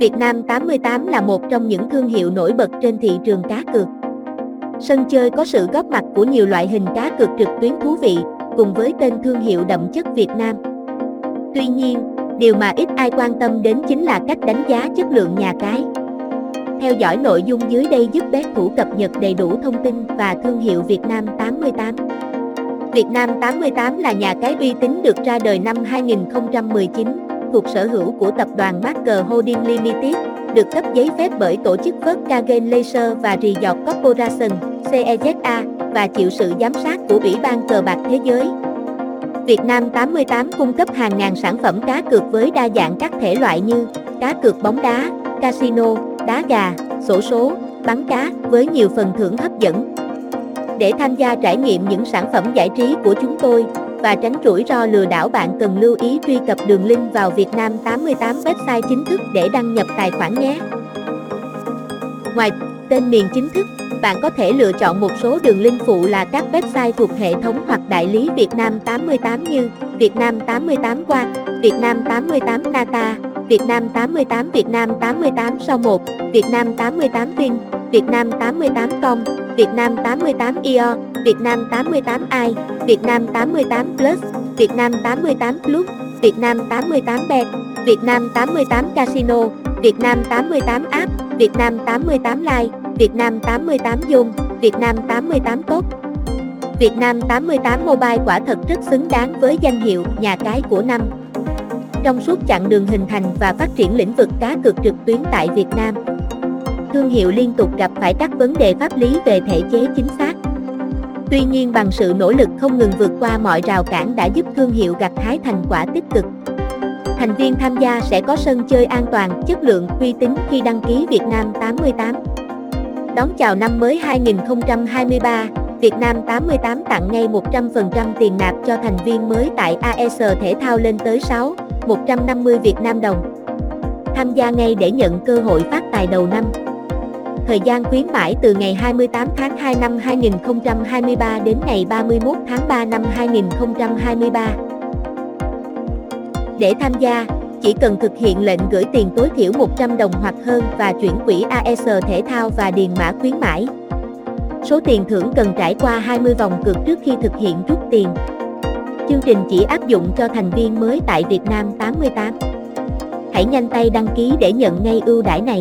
Việt Nam 88 là một trong những thương hiệu nổi bật trên thị trường cá cược. Sân chơi có sự góp mặt của nhiều loại hình cá cược trực tuyến thú vị, cùng với tên thương hiệu đậm chất Việt Nam. Tuy nhiên, điều mà ít ai quan tâm đến chính là cách đánh giá chất lượng nhà cái. Theo dõi nội dung dưới đây giúp bet thủ cập nhật đầy đủ thông tin và thương hiệu Việt Nam 88. Việt Nam 88 là nhà cái uy tín được ra đời năm 2019, thuộc sở hữu của tập đoàn Marker Holding Limited, được cấp giấy phép bởi tổ chức Volkswagen Laser và Resort Corporation, CEZA, và chịu sự giám sát của Ủy ban cờ bạc thế giới. Việt Nam 88 cung cấp hàng ngàn sản phẩm cá cược với đa dạng các thể loại như cá cược bóng đá, casino, đá gà, sổ số, bắn cá với nhiều phần thưởng hấp dẫn. Để tham gia trải nghiệm những sản phẩm giải trí của chúng tôi và tránh rủi ro lừa đảo bạn cần lưu ý truy cập đường link vào Việt Nam 88 website chính thức để đăng nhập tài khoản nhé. Ngoài tên miền chính thức, bạn có thể lựa chọn một số đường link phụ là các website thuộc hệ thống hoặc đại lý Việt Nam 88 như Việt Nam 88 qua, Việt Nam 88 Nata, Việt Nam 88 Việt Nam 88 sau 1, Việt Nam 88 Vin, Việt Nam 88 Com, Việt Nam 88 IO, Việt Nam 88 i, Việt Nam 88 Plus, Việt Nam 88 Plus, Việt Nam 88 Bet, Việt Nam 88 Casino, Việt Nam 88 App, Việt Nam 88 Live, Việt Nam 88 Zoom, Việt Nam 88tốt, Việt Nam 88 Mobile quả thật rất xứng đáng với danh hiệu nhà cái của năm. Trong suốt chặng đường hình thành và phát triển lĩnh vực cá cược trực tuyến tại Việt Nam, thương hiệu liên tục gặp phải các vấn đề pháp lý về thể chế chính xác. Tuy nhiên bằng sự nỗ lực không ngừng vượt qua mọi rào cản đã giúp thương hiệu gặt hái thành quả tích cực. Thành viên tham gia sẽ có sân chơi an toàn, chất lượng, uy tín khi đăng ký Việt Nam 88. Đón chào năm mới 2023, Việt Nam 88 tặng ngay 100% tiền nạp cho thành viên mới tại AES Thể thao lên tới 6, 150 Việt Nam đồng. Tham gia ngay để nhận cơ hội phát tài đầu năm. Thời gian khuyến mãi từ ngày 28 tháng 2 năm 2023 đến ngày 31 tháng 3 năm 2023. Để tham gia, chỉ cần thực hiện lệnh gửi tiền tối thiểu 100 đồng hoặc hơn và chuyển quỹ AES Thể thao và điền mã khuyến mãi. Số tiền thưởng cần trải qua 20 vòng cược trước khi thực hiện rút tiền. Chương trình chỉ áp dụng cho thành viên mới tại Việt Nam 88. Hãy nhanh tay đăng ký để nhận ngay ưu đãi này.